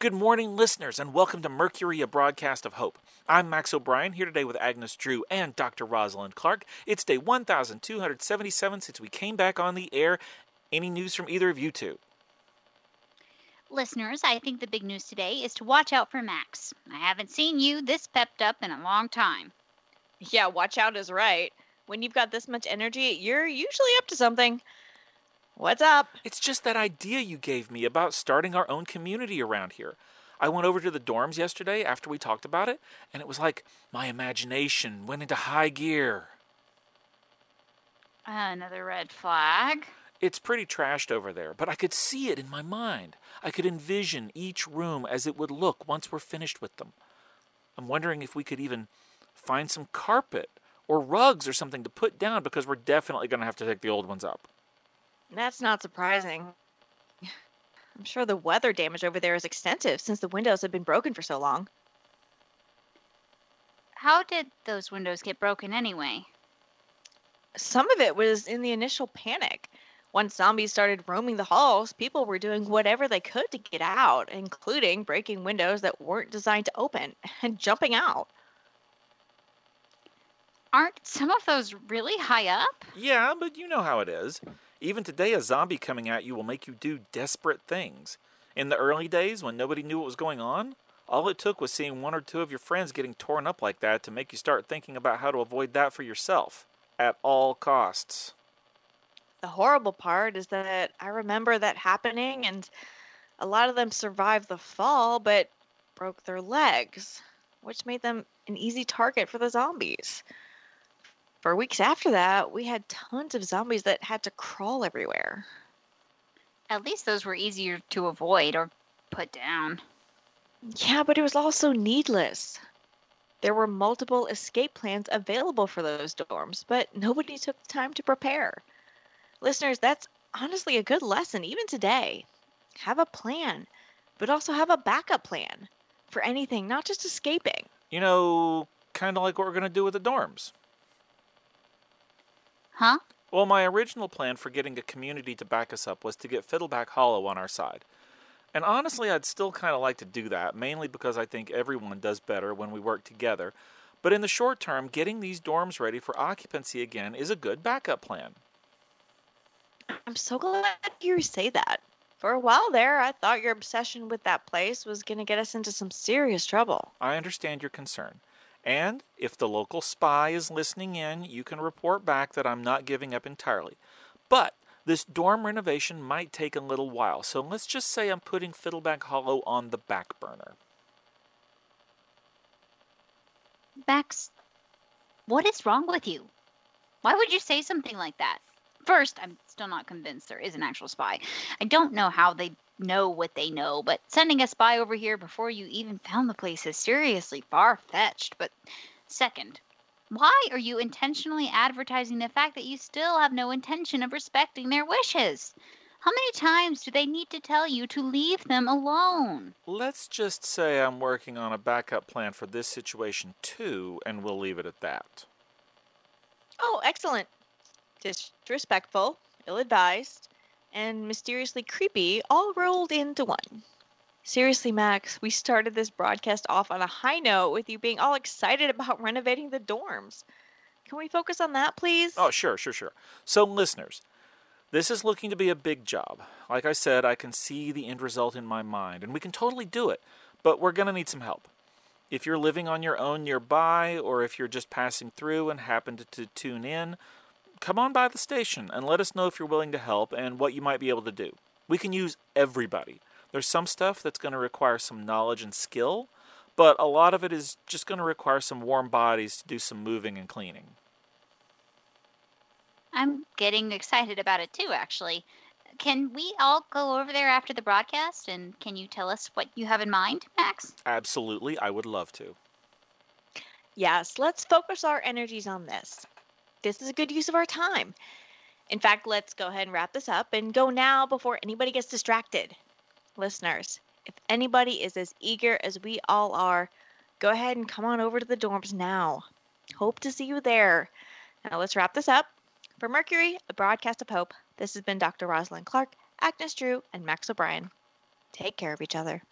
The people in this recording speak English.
Good morning, listeners, and welcome to Mercury, a broadcast of hope. I'm Max O'Brien, here today with Agnes Drew and Dr. Rosalind Clark. It's day 1277 since we came back on the air. Any news from either of you two? Listeners, I think the big news today is to watch out for Max. I haven't seen you this pepped up in a long time. Yeah, watch out is right. When you've got this much energy, you're usually up to something. What's up? It's just that idea you gave me about starting our own community around here. I went over to the dorms yesterday after we talked about it, and it was like my imagination went into high gear. Another red flag. It's pretty trashed over there, but I could see it in my mind. I could envision each room as it would look once we're finished with them. I'm wondering if we could even find some carpet or rugs or something to put down because we're definitely going to have to take the old ones up. That's not surprising. I'm sure the weather damage over there is extensive since the windows have been broken for so long. How did those windows get broken anyway? Some of it was in the initial panic. Once zombies started roaming the halls, people were doing whatever they could to get out, including breaking windows that weren't designed to open and jumping out. Aren't some of those really high up? Yeah, but you know how it is. Even today, a zombie coming at you will make you do desperate things. In the early days, when nobody knew what was going on, all it took was seeing one or two of your friends getting torn up like that to make you start thinking about how to avoid that for yourself at all costs. The horrible part is that I remember that happening, and a lot of them survived the fall but broke their legs, which made them an easy target for the zombies. For weeks after that, we had tons of zombies that had to crawl everywhere. At least those were easier to avoid or put down. Yeah, but it was also needless. There were multiple escape plans available for those dorms, but nobody took the time to prepare. Listeners, that's honestly a good lesson even today. Have a plan, but also have a backup plan for anything, not just escaping. You know, kind of like what we're going to do with the dorms. Huh? Well, my original plan for getting a community to back us up was to get Fiddleback Hollow on our side. And honestly, I'd still kind of like to do that, mainly because I think everyone does better when we work together. But in the short term, getting these dorms ready for occupancy again is a good backup plan. I'm so glad you say that. For a while there, I thought your obsession with that place was going to get us into some serious trouble. I understand your concern. And if the local spy is listening in, you can report back that I'm not giving up entirely. But this dorm renovation might take a little while, so let's just say I'm putting Fiddleback Hollow on the back burner. Max, what is wrong with you? Why would you say something like that? First, I'm still not convinced there is an actual spy. I don't know how they know what they know, but sending a spy over here before you even found the place is seriously far fetched. But second, why are you intentionally advertising the fact that you still have no intention of respecting their wishes? How many times do they need to tell you to leave them alone? Let's just say I'm working on a backup plan for this situation too, and we'll leave it at that. Oh, excellent. Disrespectful, ill advised, and mysteriously creepy all rolled into one. Seriously, Max, we started this broadcast off on a high note with you being all excited about renovating the dorms. Can we focus on that, please? Oh, sure, sure, sure. So, listeners, this is looking to be a big job. Like I said, I can see the end result in my mind, and we can totally do it, but we're going to need some help. If you're living on your own nearby, or if you're just passing through and happen to, to tune in, come on by the station and let us know if you're willing to help and what you might be able to do. We can use everybody. There's some stuff that's going to require some knowledge and skill, but a lot of it is just going to require some warm bodies to do some moving and cleaning. I'm getting excited about it too, actually. Can we all go over there after the broadcast and can you tell us what you have in mind, Max? Absolutely, I would love to. Yes, let's focus our energies on this this is a good use of our time. In fact, let's go ahead and wrap this up and go now before anybody gets distracted. Listeners, if anybody is as eager as we all are, go ahead and come on over to the dorms now. Hope to see you there. Now let's wrap this up. For Mercury, a broadcast of hope, this has been Dr. Rosalind Clark, Agnes Drew, and Max O'Brien. Take care of each other.